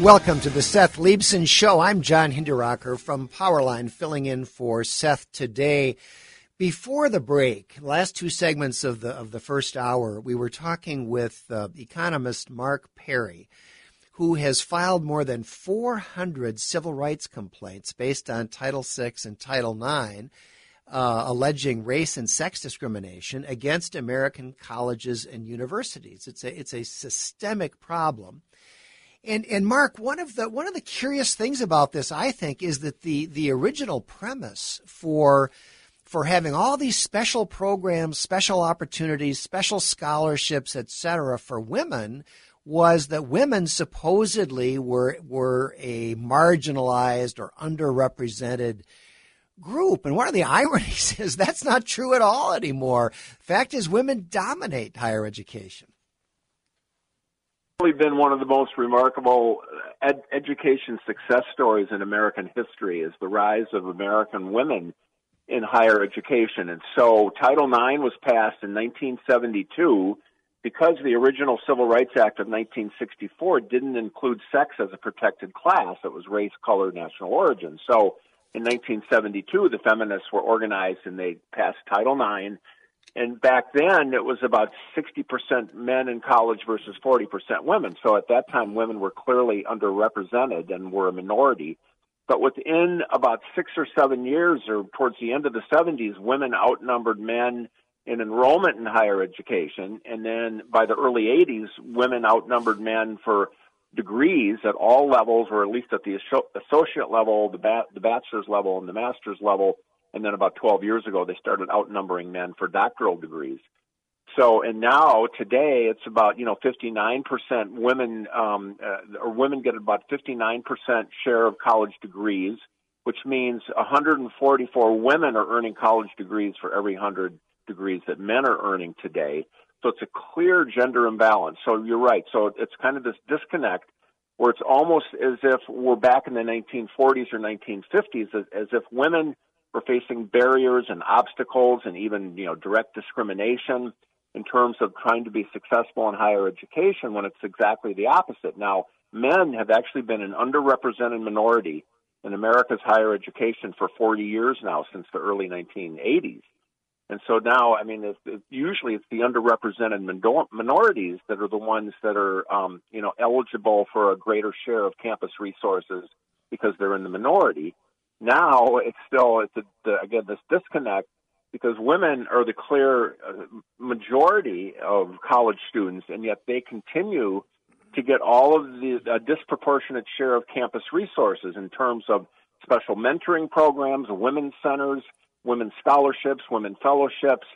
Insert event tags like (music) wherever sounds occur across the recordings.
Welcome to the Seth Leibsohn Show. I'm John Hinderaker from Powerline, filling in for Seth today. Before the break, last two segments of the of the first hour, we were talking with uh, economist Mark Perry, who has filed more than 400 civil rights complaints based on Title VI and Title IX, uh, alleging race and sex discrimination against American colleges and universities. It's a it's a systemic problem. And and Mark, one of the one of the curious things about this, I think, is that the the original premise for for having all these special programs, special opportunities, special scholarships, etc., for women was that women supposedly were were a marginalized or underrepresented group. And one of the (laughs) ironies is that's not true at all anymore. Fact is, women dominate higher education been one of the most remarkable uh, ed- education success stories in American history is the rise of American women in higher education. And so Title IX was passed in 1972 because the original Civil Rights Act of 1964 didn't include sex as a protected class. It was race, color, national origin. So in 1972, the feminists were organized and they passed Title IX and back then it was about 60% men in college versus 40% women. So at that time, women were clearly underrepresented and were a minority. But within about six or seven years, or towards the end of the 70s, women outnumbered men in enrollment in higher education. And then by the early 80s, women outnumbered men for degrees at all levels, or at least at the associate level, the, bachelor's level, and the master's level and then about 12 years ago they started outnumbering men for doctoral degrees. So and now today it's about you know 59% women um, uh, or women get about 59% share of college degrees which means 144 women are earning college degrees for every 100 degrees that men are earning today. So it's a clear gender imbalance. So you're right. So it's kind of this disconnect where it's almost as if we're back in the 1940s or 1950s as, as if women we're facing barriers and obstacles and even, you know, direct discrimination in terms of trying to be successful in higher education when it's exactly the opposite. Now, men have actually been an underrepresented minority in America's higher education for 40 years now, since the early 1980s. And so now, I mean, it's, it's, usually it's the underrepresented minor- minorities that are the ones that are, um, you know, eligible for a greater share of campus resources because they're in the minority. Now it's still it's a, again this disconnect because women are the clear uh, majority of college students, and yet they continue to get all of the uh, disproportionate share of campus resources in terms of special mentoring programs, women's centers, women's scholarships, women fellowships.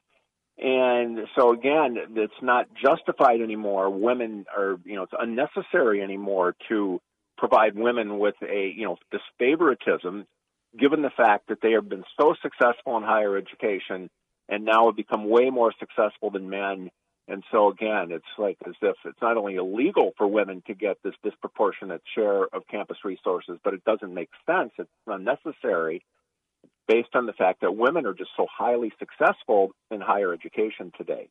And so again, it's not justified anymore. Women are, you know, it's unnecessary anymore to provide women with a, you know, this favoritism given the fact that they have been so successful in higher education and now have become way more successful than men. And so again, it's like as if it's not only illegal for women to get this disproportionate share of campus resources, but it doesn't make sense. It's unnecessary based on the fact that women are just so highly successful in higher education today.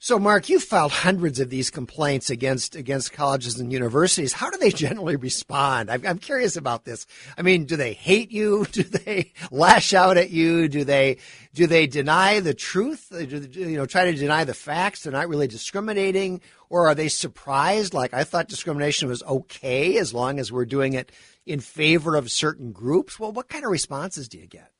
So, Mark, you filed hundreds of these complaints against against colleges and universities. How do they generally respond? I'm, I'm, curious about this. I mean, do they hate you? (laughs) Do they lash out at you? Do they do they deny the truth? Uh, do, you know, try to deny the facts? They're not really discriminating, or are they surprised? Like I thought discrimination was okay as long as we're doing it in favor of certain groups. Well, what kind of responses do you get?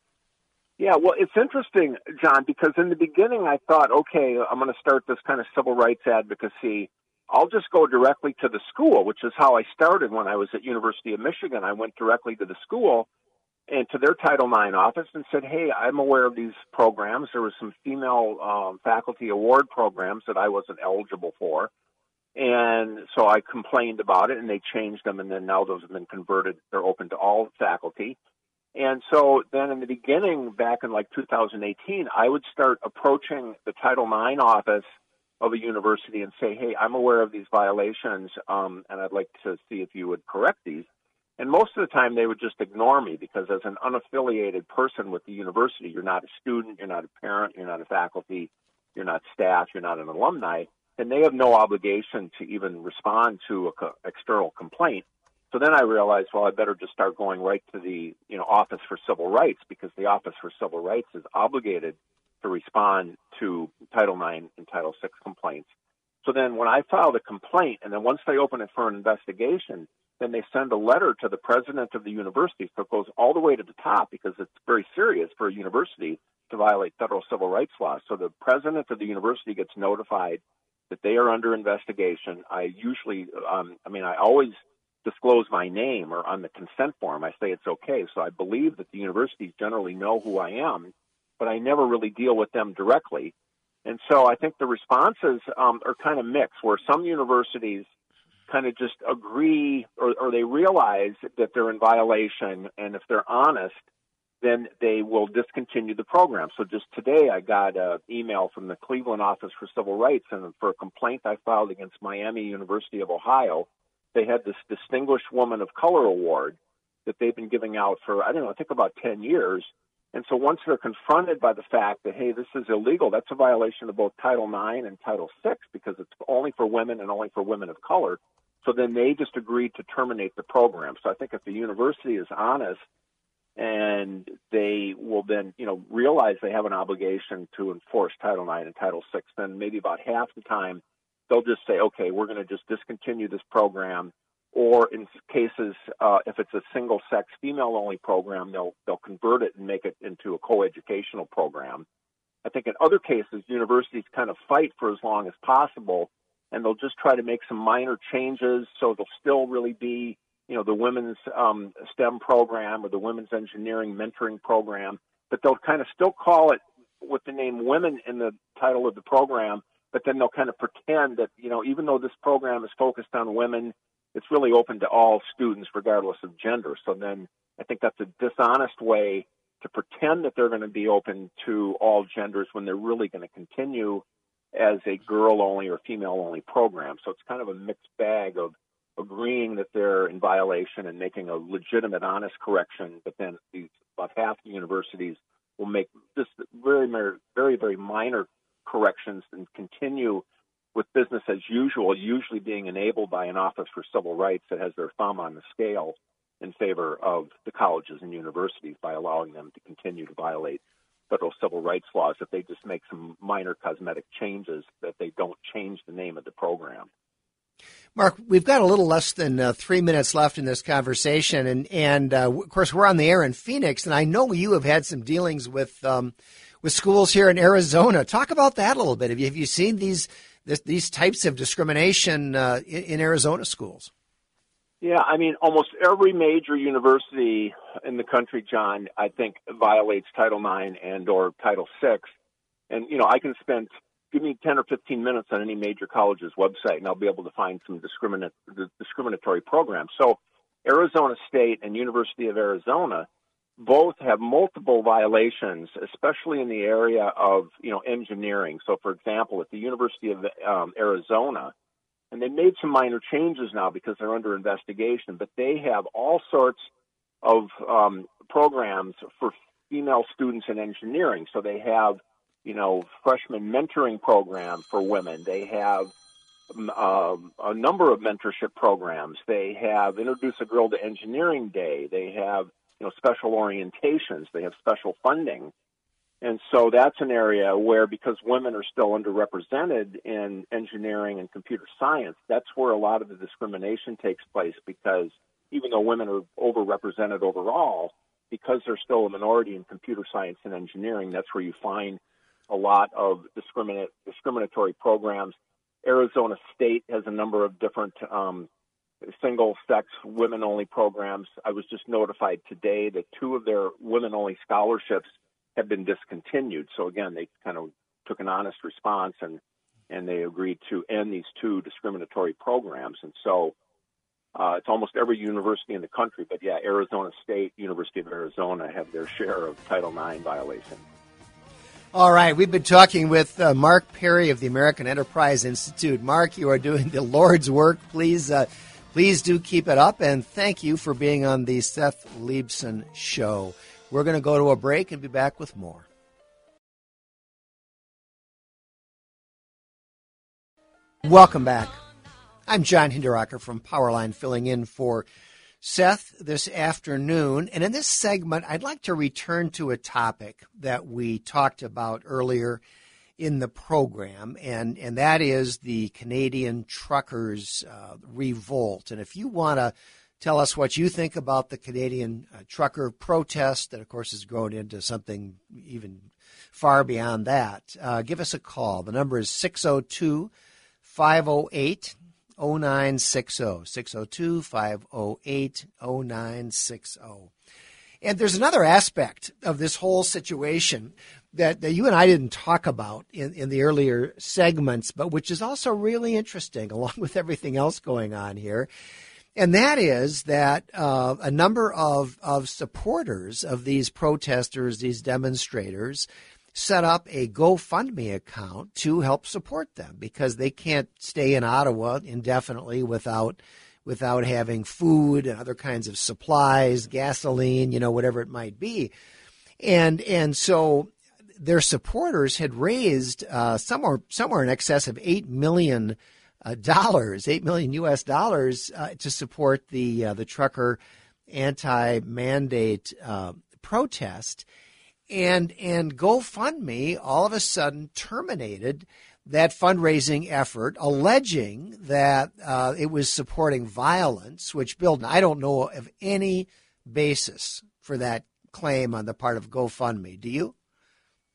Yeah, well, it's interesting, John, because in the beginning I thought, okay, I'm going to start this kind of civil rights advocacy. I'll just go directly to the school, which is how I started when I was at University of Michigan. I went directly to the school and to their Title IX office and said, "Hey, I'm aware of these programs. There was some female um, faculty award programs that I wasn't eligible for, And so I complained about it, and they changed them, and then now those have been converted. They're open to all faculty. And so then in the beginning, back in like 2018, I would start approaching the Title IX office of a university and say, hey, I'm aware of these violations, um, and I'd like to see if you would correct these. And most of the time, they would just ignore me because, as an unaffiliated person with the university, you're not a student, you're not a parent, you're not a faculty, you're not staff, you're not an alumni, and they have no obligation to even respond to a co- external complaint. So then I realized, well, I better just start going right to the you know Office for Civil Rights because the Office for Civil Rights is obligated to respond to Title IX and Title VI complaints. So then when I filed a complaint, and then once they open it for an investigation, then they send a letter to the president of the university. So it goes all the way to the top because it's very serious for a university to violate federal civil rights laws. So the president of the university gets notified that they are under investigation. I usually, um, I mean, I always disclose my name or on the consent form. I say it's okay. So I believe that the universities generally know who I am, but I never really deal with them directly. And so I think the responses um, are kind of mixed, where some universities kind of just agree or, or they realize that they're in violation, and if they're honest, then they will discontinue the program. So just today, I got an email from the Cleveland Office for Civil Rights, and for a complaint I filed against Miami University of Ohio, they had this Distinguished Woman of Color Award that they've been giving out for I don't know, I think about ten years. And so once they're confronted by the fact that hey, this is illegal, that's a violation of both Title IX and Title VI because it's only for women and only for women of color. So then they just agreed to terminate the program. So I think if the university is honest and they will then, you know, realize they have an obligation to enforce Title IX and Title VI, then maybe about half the time they'll just say, okay, we're going to just discontinue this program. Or in cases, uh, if it's a single-sex female-only program, they'll they'll convert it and make it into a co-educational program. I think in other cases, universities kind of fight for as long as possible and they'll just try to make some minor changes so it'll still really be you know the women's um, STEM program or the women's engineering mentoring program, but they'll kind of still call it with the name women in the title of the program, but then they'll kind of pretend that you know even though this program is focused on women, it's really open to all students regardless of gender. So then I think that's a dishonest way to pretend that they're going to be open to all genders when they're really going to continue as a girl only or female only program. So it's kind of a mixed bag of agreeing that they're in violation and making a legitimate, honest correction, but then these, about half the universities will make just very, very, very minor corrections and continue with business as usual, usually being enabled by an Office for Civil Rights that has their thumb on the scale in favor of the colleges and universities by allowing them to continue to violate federal civil rights laws if they just make some minor cosmetic changes that they don't change the name of the program. Mark, we've got a little less than uh, three minutes left in this conversation, and and uh, of course we're on the air in Phoenix, and I know you have had some dealings with um, with schools here in Arizona. Talk about that a little bit. Have you, have you seen these this, these types of discrimination uh, in, in Arizona schools? Yeah, I mean, almost every major university in the country, John, I think violates Title IX and or Title VI. And you know, I can spend give me 10 or 15 minutes on any major college's website, and I'll be able to find some discriminate, discriminatory programs. So, Arizona State and University of Arizona both have multiple violations, especially in the area of you know engineering. So, for example, at the University of um, Arizona, and they made some minor changes now because they're under investigation, but they have all sorts of um, programs for female students in engineering. So they have, you know, freshman mentoring program for women. They have um, a number of mentorship programs. They have Introduce a Girl to Engineering Day. They have, you know, special orientations. They have special funding. And so that's an area where, because women are still underrepresented in engineering and computer science, that's where a lot of the discrimination takes place because even though women are overrepresented overall, because they're still a minority in computer science and engineering, that's where you find a lot of discriminate, discriminatory programs. Arizona State has a number of different um, single sex women only programs. I was just notified today that two of their women only scholarships have been discontinued. So again, they kind of took an honest response and and they agreed to end these two discriminatory programs. And so uh, it's almost every university in the country, but yeah, Arizona State, University of Arizona have their share of Title IX violations. All right, we've been talking with uh, Mark Perry of the American Enterprise Institute. Mark, you are doing the Lord's work. Please, uh, please do keep it up, and thank you for being on the Seth Leibsohn Show. We're going to go to a break and be back with more. Welcome back. I'm John Hinderaker from Powerline, filling in for Seth this afternoon. And in this segment, I'd like to return to a topic that we talked about earlier in the program, and, and that is the Canadian truckers' uh, revolt. And if you want to tell us what you think about the Canadian uh, trucker protest, that of course has grown into something even far beyond that, uh, give us a call. The number is 602 508 0960. 602 508 0960. And there's another aspect of this whole situation that, that you and I didn't talk about in, in the earlier segments, but which is also really interesting (laughs) along with everything else going on here. And that is that uh, a number of, of supporters of these protesters, these demonstrators, set up a GoFundMe account to help support them because they can't stay in Ottawa indefinitely without without having food and other kinds of supplies, gasoline, you know, whatever it might be. And and so their supporters had raised uh, somewhere somewhere in excess of eight million uh, dollars, eight million U.S. dollars uh, to support the uh, the trucker anti-mandate protest and and GoFundMe all of a sudden terminated that fundraising effort, alleging that uh, it was supporting violence. Which, Bill, I don't know of any basis for that claim on the part of GoFundMe. Do you?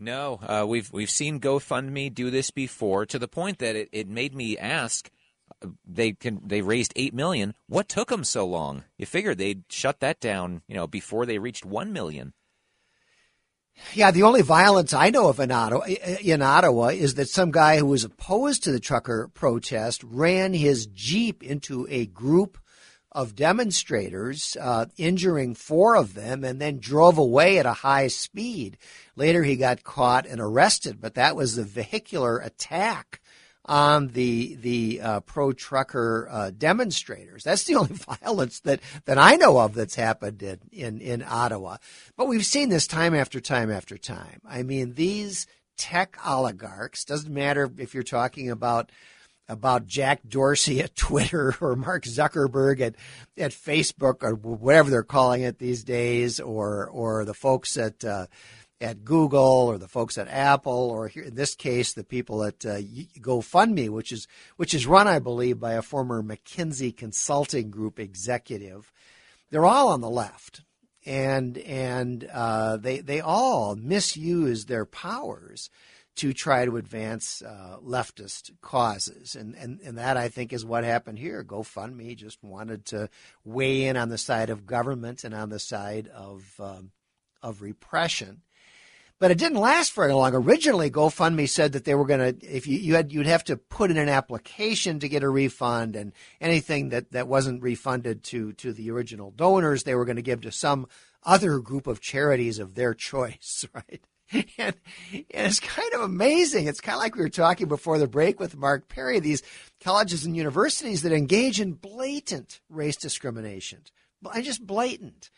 No, uh, we've we've seen GoFundMe do this before to the point that it, it made me ask. Uh, they can they raised eight million. What took them so long? You figured they'd shut that down, you know, before they reached one million. Yeah, the only violence I know of in Ottawa, in Ottawa is that some guy who was opposed to the trucker protest ran his Jeep into a group of demonstrators, uh, injuring four of them, and then drove away at a high speed. Later, he got caught and arrested, but that was the vehicular attack on the the uh, pro trucker uh, demonstrators. That's the (laughs) only violence that, that I know of that's happened in, in, in Ottawa. But we've seen this time after time after time. I mean, these tech oligarchs doesn't matter if you're talking about about Jack Dorsey at (laughs) Twitter or Mark Zuckerberg at, at Facebook or whatever they're calling it these days, or or the folks at uh, at Google or the folks at Apple or here, in this case the people at uh, GoFundMe, which is which is run, I believe, by a former McKinsey consulting group executive. They're all on the left, and and uh, they they all misuse their powers to try to advance uh, leftist causes, and, and and that I think is what happened here. GoFundMe just wanted to weigh in on the side of government and on the side of um, of repression but it didn't last very long. Originally, GoFundMe said that they were going to, if you, you had, you'd have to put in an application to get a refund, and anything that, that wasn't refunded to to the original donors, they were going to give to some other group of charities of their (laughs) choice, right? (laughs) And, and, it's kind of amazing. It's kind of like we were talking before the break with Mark Perry. These colleges and universities that engage in blatant race discrimination, I just blatant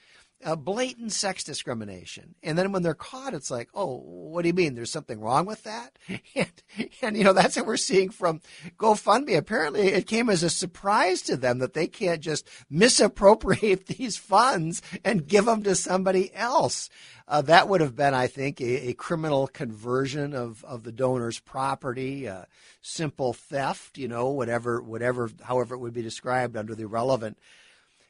uh, blatant sex discrimination. And then when they're caught, it's like, oh, what do you mean? There's something wrong with that? (laughs) And, and, you know, that's what we're seeing from GoFundMe. Apparently, it came as a surprise to them that they can't just misappropriate (laughs) these funds and give them to somebody else. Uh, that would have been, I think, a, a, criminal conversion of, of the donor's property, uh, simple theft, you know, whatever, whatever, however it would be described under the relevant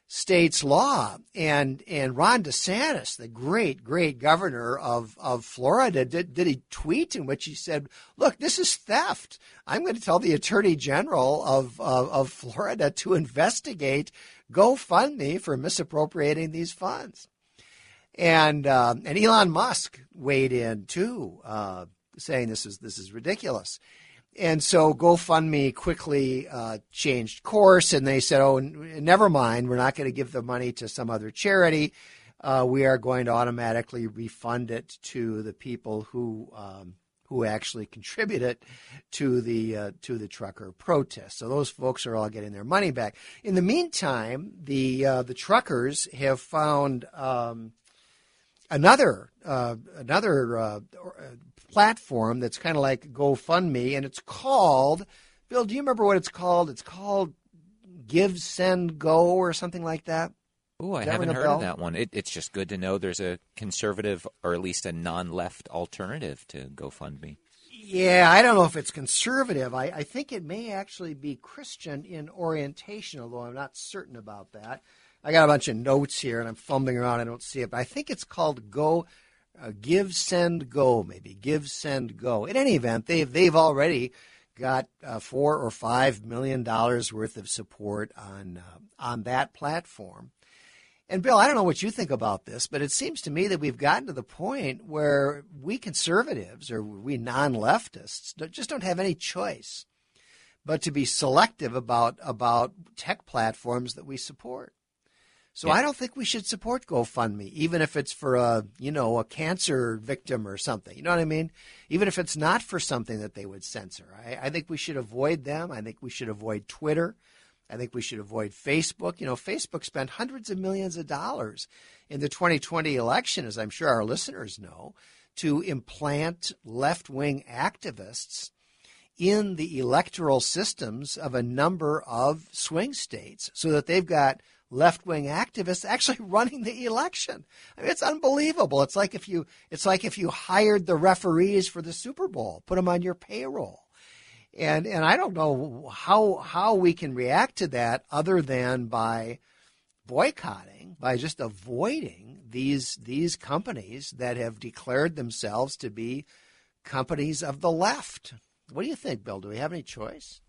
state's law. And and Ron DeSantis, the great great governor of of Florida, did did a tweet in which he said, "Look, this is theft. I'm going to tell the Attorney General of of, of Florida to investigate GoFundMe for misappropriating these funds." And uh, and Elon Musk weighed in too, uh, saying this is this is ridiculous. And so GoFundMe quickly uh, changed course, and they said, "Oh, never mind. We're not going to give the money to some other charity. Uh, we are going to automatically refund it to the people who um, who actually contributed to the uh, to the trucker protest. So those folks are all getting their money back. In the meantime, the uh, the truckers have found um, another uh, another uh, platform that's kind of like GoFundMe, and it's called. Bill, do you remember what it's called? It's called Give, Send, Go, or something like that. Oh, I haven't heard of that one. It, it's just good to know there's a conservative or at least a non-left alternative to GoFundMe. Yeah, I don't know if it's conservative. I, I think it may actually be Christian in orientation, although I'm not certain about that. I got a bunch of notes here, and I'm fumbling around. I don't see it, but I think it's called Go, uh, Give, Send, Go. Maybe Give, Send, Go. In any event, they've they've already got uh, four or five million dollars worth of support on uh, on that platform. And Bill, I don't know what you think about this, but it seems to me that we've gotten to the point where we conservatives or we non-leftists just don't have any choice but to be selective about about tech platforms that we support. So yeah. I don't think we should support GoFundMe, even if it's for a you know a cancer victim or something. You know what I mean? Even if it's not for something that they would censor, I, I think we should avoid them. I think we should avoid Twitter. I think we should avoid Facebook. You know, Facebook spent hundreds of millions of dollars in the 2020 election, as I'm sure our listeners know, to implant left wing activists in the electoral systems of a number of swing states so that they've got left wing activists actually (laughs) running the election. I mean, it's unbelievable. It's like if you it's like if you hired the referees for the Super Bowl, put them on your payroll and and I don't know how how we can react to that other than by boycotting, by just avoiding these these companies that have declared themselves to be companies of the left. What do you think, Bill? Do we have any choice?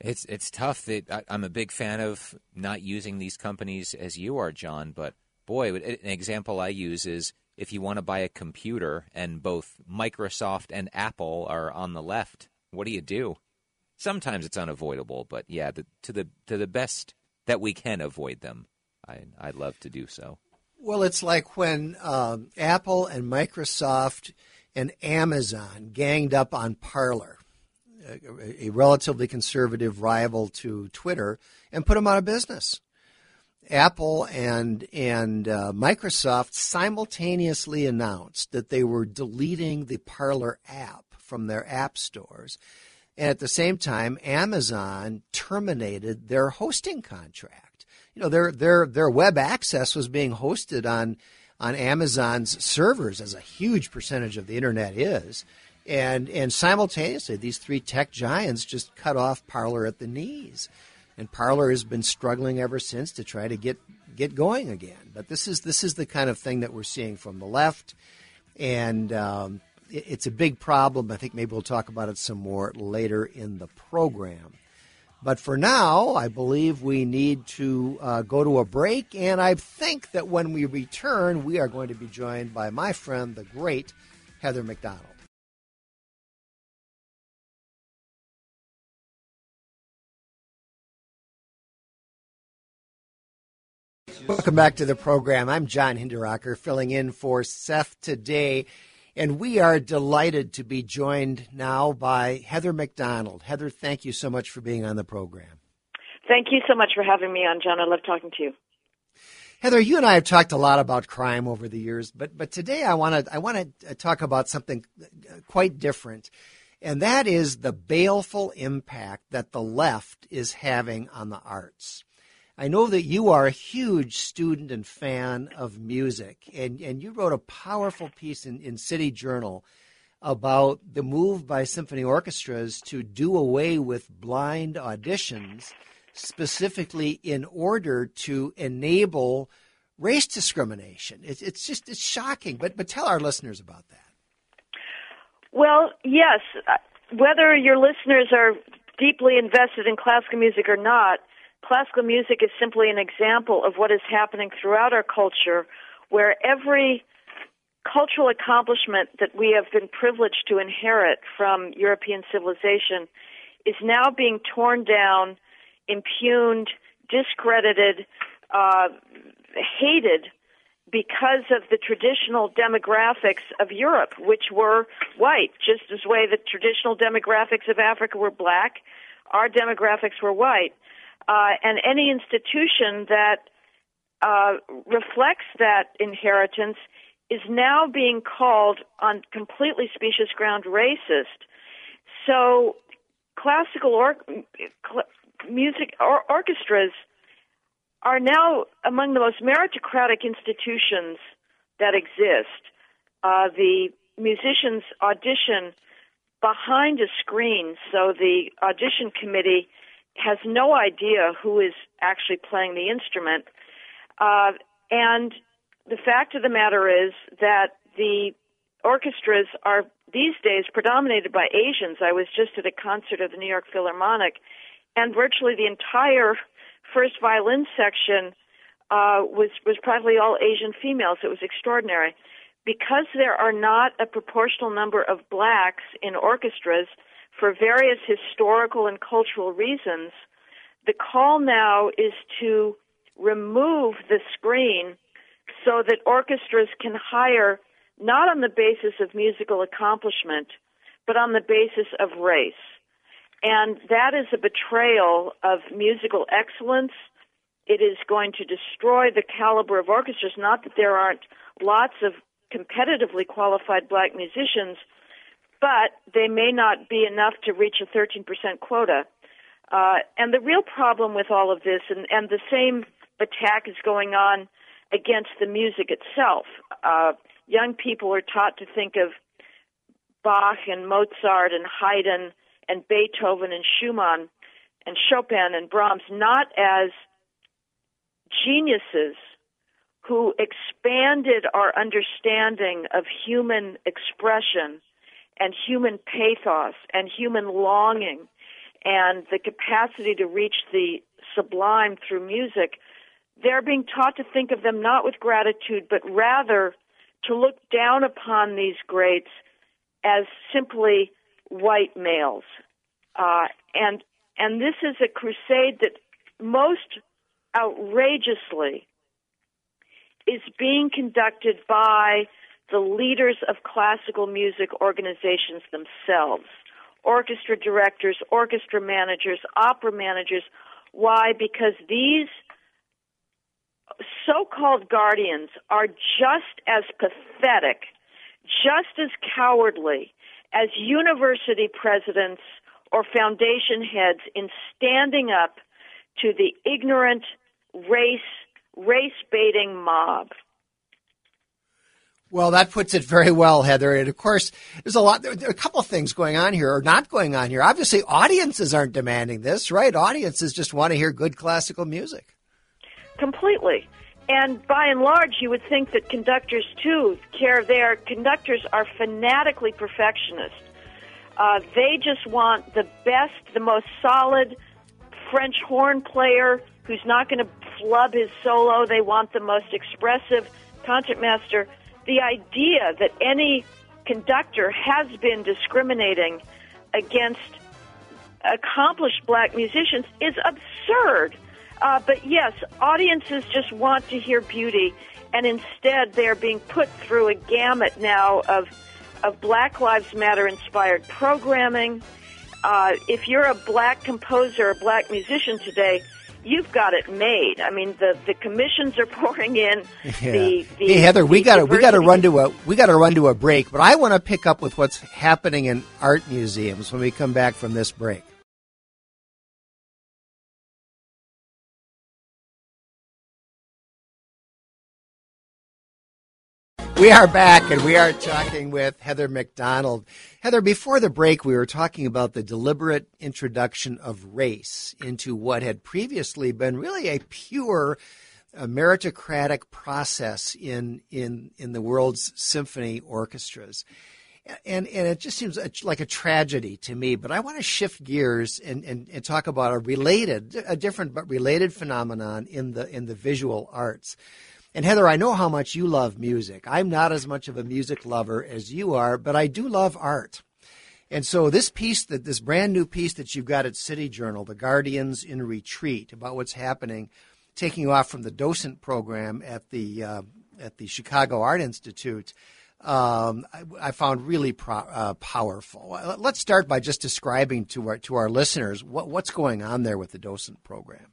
It's it's tough. That I, I'm a big fan of not using these companies as you are, John. But boy, an example I use is if you want to buy a computer and both Microsoft and Apple are on the left, what do you do? Sometimes it's unavoidable, but yeah, the, to the to the best that we can avoid them, I I'd love to do so. Well, it's like when um, Apple and Microsoft and Amazon ganged up on Parler, a, relatively conservative rival to Twitter, and put them out of business. Apple and and uh, Microsoft simultaneously announced that they were deleting the Parler app from their app stores. And at the same time, Amazon terminated their hosting contract. You know, their their their web access was being hosted on on Amazon's servers, as a huge percentage of the internet is. And and simultaneously, these three tech giants just cut off Parler at the knees, and Parler has been struggling ever since to try to get get going again. But this is this is the kind of thing that we're seeing from the left, and um, it's a big problem. I think maybe we'll talk about it some more later in the program. But for now, I believe we need to uh, go to a break, and I think that when we return, we are going to be joined by my friend, the great Heather Mac Welcome back to the program. I'm John Hinderaker, filling in for Seth today. And we are delighted to be joined now by Heather Mac Donald. Heather, thank you so much for being on the program. Thank you so much for having me on, John. I love talking to you. Heather, you and I have talked a lot about crime over the years, but but today I want to I want to uh, talk about something uh, quite different, and that is the baleful impact that the left is having on the arts. I know that you are a huge student and fan of music, and, and you wrote a powerful piece in, in City Journal about the move by symphony orchestras to do away with blind auditions, specifically in order to enable race discrimination. It's, it's just it's shocking, but but tell our listeners about that. Well, yes, whether your listeners are deeply invested in classical music or not, classical music is simply an example of what is happening throughout our culture, where every cultural accomplishment that we have been privileged to inherit from European civilization is now being torn down, impugned, discredited, uh, hated because of the traditional demographics of Europe, which were white, just as way the traditional demographics of Africa were black, our demographics were white. Uh, and any institution that uh, reflects that inheritance is now being called on completely specious ground racist. So classical or- cl- music or- orchestras are now among the most meritocratic institutions that exist. Uh, the musicians audition behind a screen, so the audition committee has no idea who is actually playing the instrument. Uh, and the fact of the matter is that the orchestras are these days predominated by Asians. I was just at a concert of the New York Philharmonic, and virtually the entire first violin section uh, was was probably all Asian females. It was extraordinary because there are not a proportional number of blacks in orchestras for various historical and cultural reasons. The call now is to remove the screen so that orchestras can hire not on the basis of musical accomplishment, but on the basis of race. And that is a betrayal of musical excellence. It is going to destroy the caliber of orchestras. Not that there aren't lots of competitively qualified black musicians, but they may not be enough to reach a 13% quota. Uh, and the real problem with all of this, and, and the same attack is going on against the music itself. Uh, young people are taught to think of Bach and Mozart and Haydn and Beethoven and Schumann and Chopin and Brahms not as geniuses who expanded our understanding of human expression and human pathos and human longing and the capacity to reach the sublime through music, they're being taught to think of them not with gratitude, but rather to look down upon these greats as simply white males. Uh, and and this is a crusade that most outrageously is being conducted by the leaders of classical music organizations themselves orchestra directors, orchestra managers, opera managers. Why? Because these so called guardians are just as pathetic, just as cowardly as university presidents or foundation heads in standing up to the ignorant race race baiting mob. Well, that puts it very well, Heather. And of course, there's a lot, there are a couple of things going on here or not going on here. Obviously, audiences aren't demanding this, right? Audiences just want to hear good classical music. Completely. And by and large, you would think that conductors too care. Their conductors are fanatically perfectionist. Uh, they just want the best, the most solid French horn player who's not going to flub his solo. They want the most expressive concertmaster the idea that any conductor has been discriminating against accomplished black musicians is absurd. Uh, but yes, audiences just want to hear beauty, and instead they're being put through a gamut now of of Black Lives Matter inspired programming. Uh, if you're a black composer, a black musician today, you've got it made. I mean, the the commissions are (laughs) pouring in. Yeah. The, the, hey Heather, we got to we got to run to a we got to run to a break, but I want to pick up with what's happening in art museums when we come back from this break. We are back and we are talking with Heather Mac Donald. Heather, before the break, we were talking about the deliberate introduction of race into what had previously been really a pure a meritocratic process in, in, in the world's symphony orchestras. And, and it just seems like a tragedy to me, but I want to shift gears and, and, and talk about a related, a different but related phenomenon in the, in the visual arts. And Heather, I know how much you love music. I'm not as much of a music lover as you are, but I do love art. And so this piece that this brand new piece that you've got at City Journal, The Guardians in Retreat, about what's happening, taking you off from the docent program at the uh, at the Chicago Art Institute, um, I, I, found really pro- uh, powerful. Let's start by just describing to our to our listeners what, what's going on there with the docent program.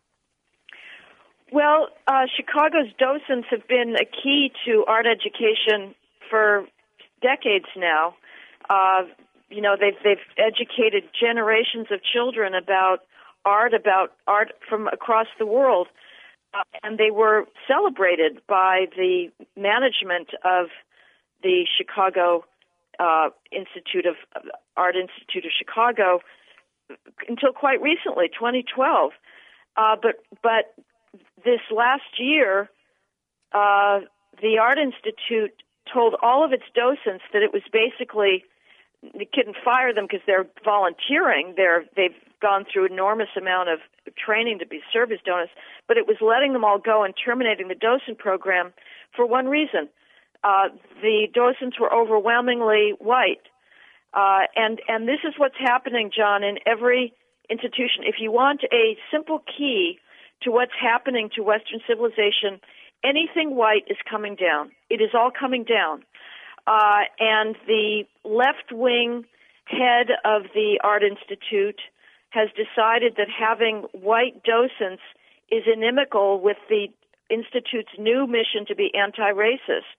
Well, uh, Chicago's docents have been a key to art education for decades now. Uh, you know, they've they've educated generations of children about art, about art from across the world, uh, and they were celebrated by the management of the Chicago uh, Institute of Art Institute of Chicago until quite recently, 2012. Uh, but but this last year, uh, the Art Institute told all of its docents that it was basically they couldn't fire them because they're volunteering. They're they've gone through enormous amount of training to be service donors, but it was letting them all go and terminating the docent program for one reason. Uh, the docents were overwhelmingly white, uh, and and this is what's happening, John, in every institution. If you want a simple key to what's happening to Western civilization, anything white is coming down. It is all coming down. Uh, and the left wing head of the Art Institute has decided that having white docents is inimical with the Institute's new mission to be anti racist.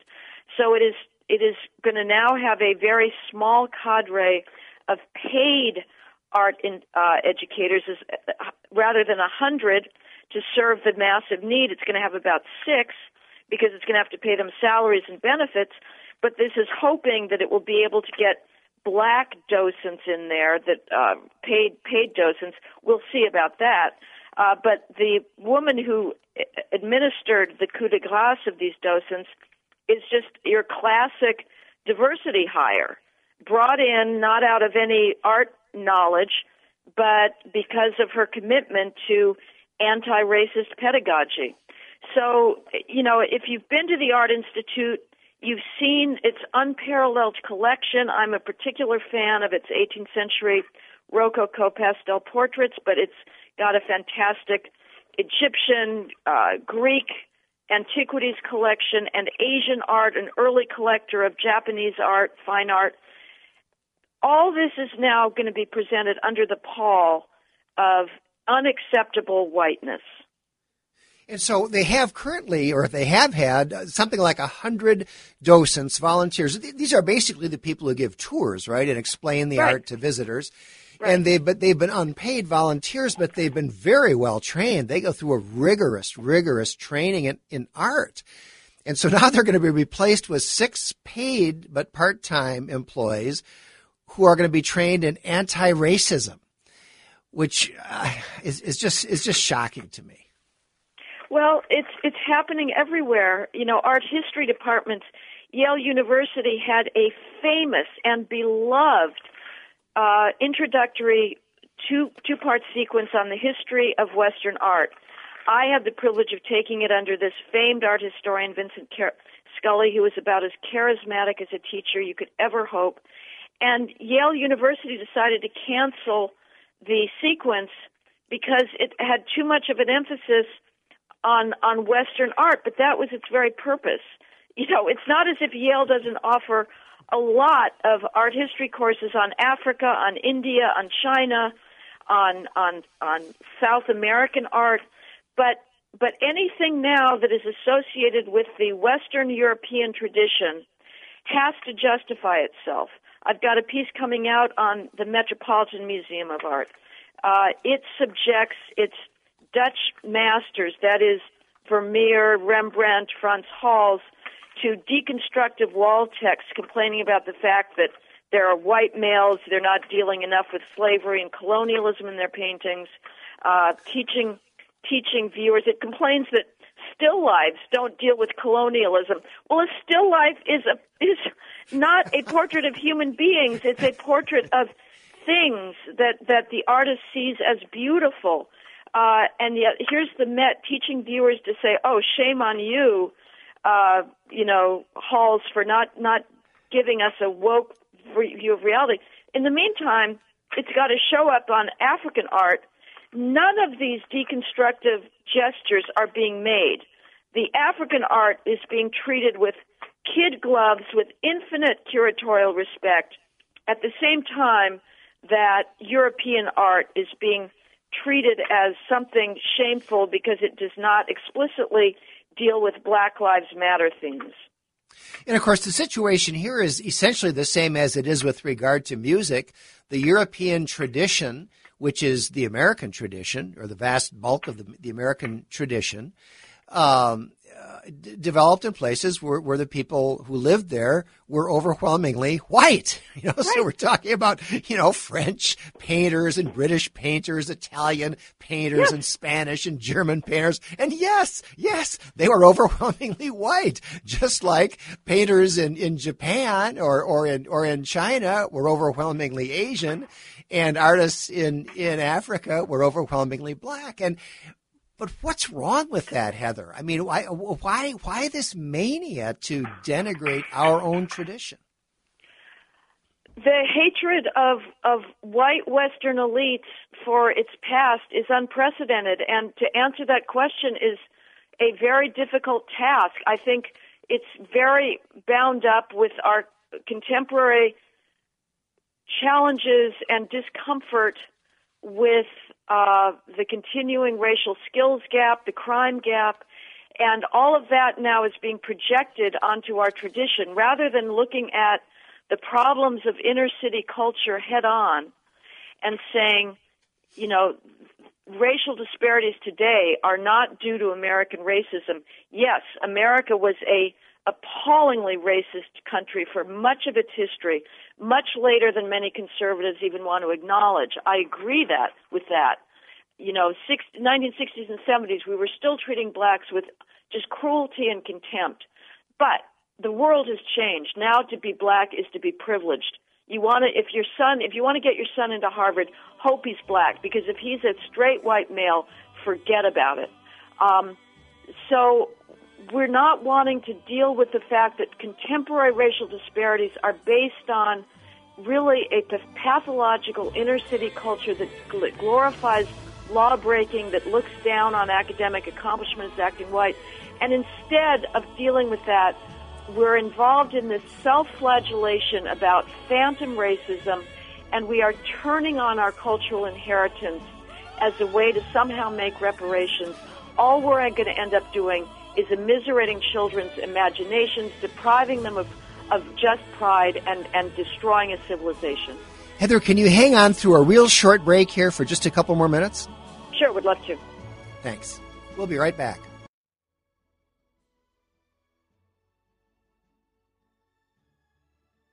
So it is it is going to now have a very small cadre of paid art in, uh, educators, uh, rather than a hundred to serve the massive need. It's going to have about six because it's going to have to pay them salaries and benefits but this is hoping that it will be able to get black docents in there that uh, paid paid docents. We'll see about that. Uh, but the woman who administered the coup de grace of these docents is just your classic diversity hire, brought in not out of any art knowledge, but because of her commitment to anti-racist pedagogy. So, you know, if you've been to the Art Institute You've seen its unparalleled collection. I'm a particular fan of its 18th century Rococo pastel portraits, but it's got a fantastic Egyptian, uh, Greek antiquities collection, and Asian art, an early collector of Japanese art, fine art. All this is now going to be presented under the pall of unacceptable whiteness. And so they have currently, or they have had, uh, something like a hundred docents, volunteers. These are basically the people who give tours, right, and explain the right. art to visitors. Right. And they've but they've been unpaid volunteers, but they've been very well trained. They go through a rigorous, rigorous training in, in art. And so (laughs) now they're going to be replaced with six paid but part-time employees who are going to be trained in anti-racism, which uh, is, is just is just shocking to me. Well, it's it's happening everywhere. You know, art history departments. Yale University had a famous and beloved uh, introductory two two part sequence on the history of Western art. I had the privilege of taking it under this famed art historian Vincent Car- Scully, who was about as charismatic as a teacher you could ever hope. And Yale University decided to cancel the sequence because it had too much of an emphasis on on Western art, but that was its very purpose. You know, it's not as if Yale doesn't offer a lot of art history courses on Africa, on India, on China, on on on South American art, but but anything now that is associated with the Western European tradition has to justify itself. I've got a piece coming out on the Metropolitan Museum of Art. Uh, it subjects its Dutch masters, that is Vermeer, Rembrandt, Frans Hals, to deconstructive wall texts complaining about the fact that there are white males, they're not dealing enough with slavery and colonialism in their paintings, uh, teaching teaching viewers. It complains that still lives don't deal with colonialism. Well, a still life is a is not a portrait of human beings. It's a portrait of things that that the artist sees as beautiful. Uh, and yet, here's the Met teaching viewers to say, "Oh, shame on you! uh, you know, Hals for not not giving us a woke view of reality. In the meantime, it's got to show up on African art. None of these deconstructive gestures are being made. The African art is being treated with kid gloves, with infinite curatorial respect, at the same time that European art is being treated as something shameful because it does not explicitly deal with Black Lives Matter themes. And of course, the situation here is essentially the same as it is with regard to music. The European tradition, which is the American tradition, or the vast bulk of the, the American tradition, um, d- developed in places where, where the people who lived there were overwhelmingly white. (laughs) You know, right. so we're talking about you know French painters and British painters, Italian painters and Spanish and German painters, and yes, yes, they were (laughs) overwhelmingly white, just like painters in, in Japan or or in or in China were overwhelmingly Asian, and artists in in Africa were overwhelmingly black. And but what's wrong with that, Heather? I mean, why, why, why this mania to denigrate our own tradition? The hatred of, of white Western elites for its past is unprecedented, and to answer that question is a very difficult task. I think it's very bound up with our contemporary challenges and discomfort with uh, the continuing racial skills gap, the crime gap, and all of that now is being projected onto our tradition rather than looking at the problems of inner city culture head on and saying, you know, racial disparities today are not due to American racism. Yes, America was a appallingly racist country for much of its history, much later than many conservatives even want to acknowledge. I agree that with that. You know, 1960s and 70s, we were still treating blacks with just cruelty and contempt. But the world has changed. Now to be black is to be privileged. You want to, if your son, if you want to get your son into Harvard, hope he's black because if he's a straight white male, forget about it. Um, so we're not wanting to deal with the fact that contemporary racial disparities are based on really a pathological inner city culture that glorifies law breaking, that looks down on academic accomplishments, acting white. And instead of dealing with that, we're involved in this self flagellation about phantom racism, and we are turning on our cultural inheritance as a way to somehow make reparations. All we're going to end up doing is immiserating children's imaginations, depriving them of, of just pride, and, and destroying a civilization. Heather, can you hang on through a real short break here for just a couple more minutes? Sure, would love to. Thanks. We'll be right back.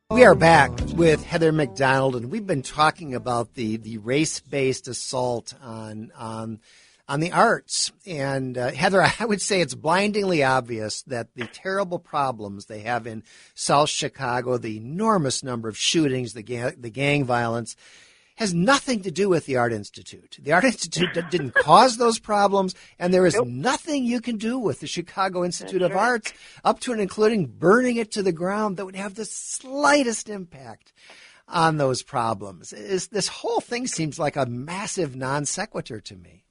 We are back with Heather Mac Donald, and we've been talking about the, the race based assault on on on the arts. And uh, Heather, (laughs) I would say it's blindingly obvious that the terrible problems they have in South Chicago, the enormous number of shootings, the gang, the gang violence, has nothing to do with the Art Institute. The Art (laughs) Institute didn't cause those problems, and there is nope. nothing you can do with the Chicago Institute That's of right. Arts, up to and including burning it to the ground, that would have the slightest impact on those problems. Is, this whole thing seems like a massive non sequitur to me.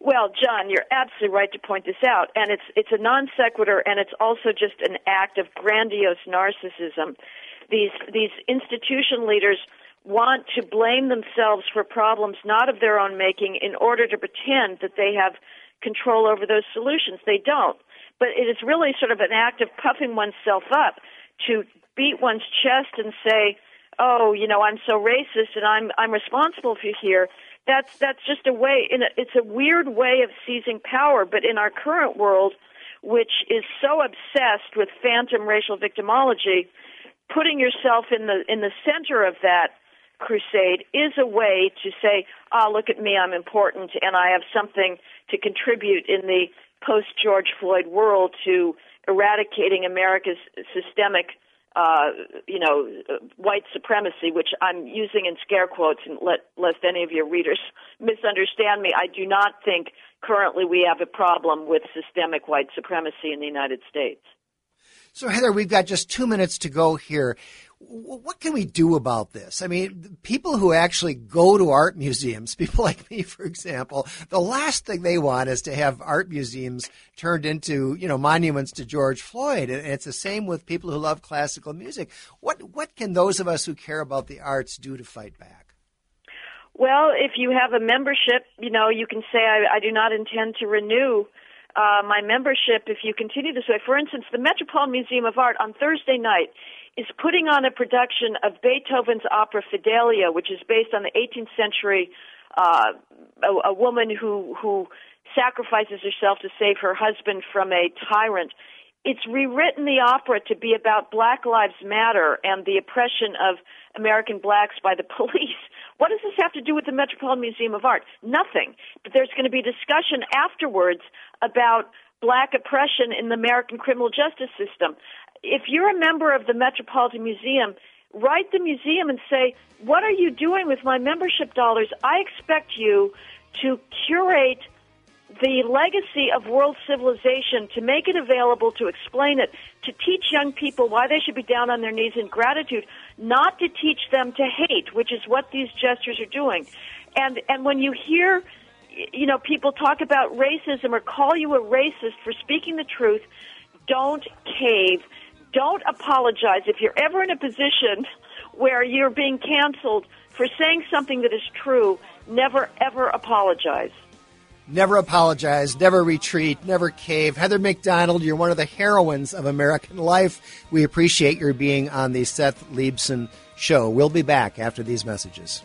Well, John, you're absolutely right to point this out, and it's it's a non sequitur, and it's also just an act of grandiose narcissism. These these institution leaders want to blame themselves for problems not of their own making in order to pretend that they have control over those solutions. They don't. But it is really sort of an act of puffing oneself up to beat one's chest and say, "Oh, you know, I'm so racist and I'm I'm responsible for here." that's that's just a way in a, it's a weird way of seizing power but in our current world which is so obsessed with phantom racial victimology putting yourself in the in the center of that crusade is a way to say ah oh, look at me i'm important and i have something to contribute in the post george floyd world to eradicating america's systemic uh, you know, white supremacy, which I'm using in scare quotes, and let lest any of your readers (laughs) misunderstand me. I do not think currently we have a problem with systemic white supremacy in the United States. So, Heather, we've got just two minutes to go here. What can we do about this? I mean, people who actually go to art museums, (laughs) people like me, for example, the last thing they want is to have art museums turned into, you know, monuments to George Floyd. And it's the same with people who love classical music. What, what can those of us who care about the arts do to fight back? Well, if you have a membership, you know, you can say, I, I do not intend to renew uh, my membership if you continue this way. For instance, the Metropolitan Museum of Art on Thursday night is putting on a production of Beethoven's opera Fidelio, which is based on the 18th century uh, a, a woman who who sacrifices herself to save her husband from a tyrant. It's rewritten the opera to be about Black Lives Matter and the oppression of American blacks by the (laughs) police. What does this have to do with the Metropolitan Museum of Art? Nothing. But there's going to be discussion afterwards about black oppression in the American criminal justice system. If you're a member of the Metropolitan Museum, write the museum and say, What are you doing with my membership dollars? I expect you to curate the legacy of world civilization, to make it available, to explain it, to teach young people why they should be down on their knees in gratitude, not to teach them to hate, which is what these gestures are doing. And and when you hear you know people talk about racism or call you a racist for speaking the truth, don't cave. Don't apologize if you're ever in a position where you're being canceled for saying something that is true. Never ever apologize. Never apologize, never retreat, never cave. Heather Mac Donald, you're one of the heroines of American life. We appreciate your being on the Seth Leibsohn Show. We'll be back after these messages.